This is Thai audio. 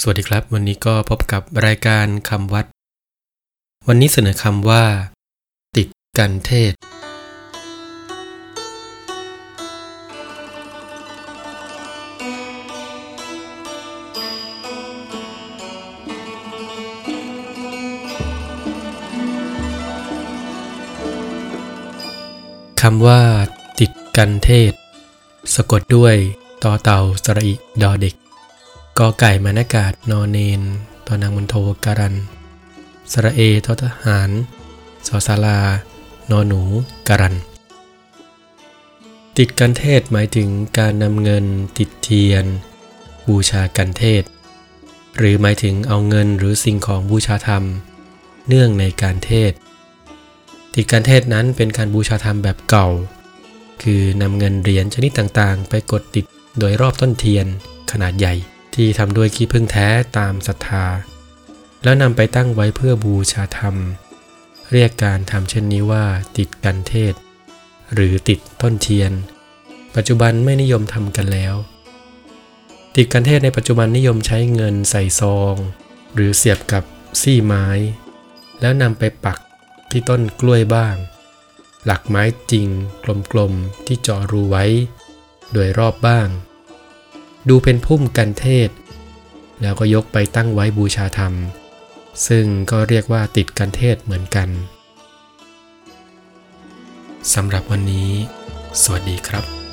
สวัสดีครับ วันนี้ก็พบกับรายการคำวัด วันนี้เสนอคำว่า ติดกันเทศ คำว่า ติดกันเทศ สะกดด้วยต่อเต่าสระอิดอเด็ก กอไก่มานากาศนอนเนนตอนางมนโทการัน สระเอททหาร สอสาลา นอหนูการัน ติดกันเทศหมายถึงการนำเงินติดเทียน บูชากันเทศ หรือหมายถึงเอาเงินหรือสิ่งของบูชาธรรม เนื่องในการเทศ ติดกันเทศนั้นเป็นการบูชาธรรมแบบเก่า คือนำเงินเหรียญชนิดต่างๆ ไปกดติดโดยรอบต้นเทียนขนาดใหญ่ ที่ทำด้วยขี้ผึ้งแท้ตามศรัทธา แล้วนำไปตั้งไว้เพื่อบูชาธรรม เรียกการทำเช่นนี้ว่าติดกันเทศ หรือติดต้นเทียน ปัจจุบันไม่นิยมทำกันแล้ว ติดกันเทศในปัจจุบันนิยมใช้เงินใส่ซอง หรือเสียบกับซี่ไม้ แล้วนำไปปักที่ต้นกล้วยบ้าง หลักไม้จริงกลมๆที่เจาะรูไว้ โดยรอบบ้าง ดูเป็นพุ่มกันเทศ แล้วก็ยกไปตั้งไว้บูชาธรรม ซึ่งก็เรียกว่าติดกันเทศเหมือนกันสำหรับวันนี้ สวัสดีครับ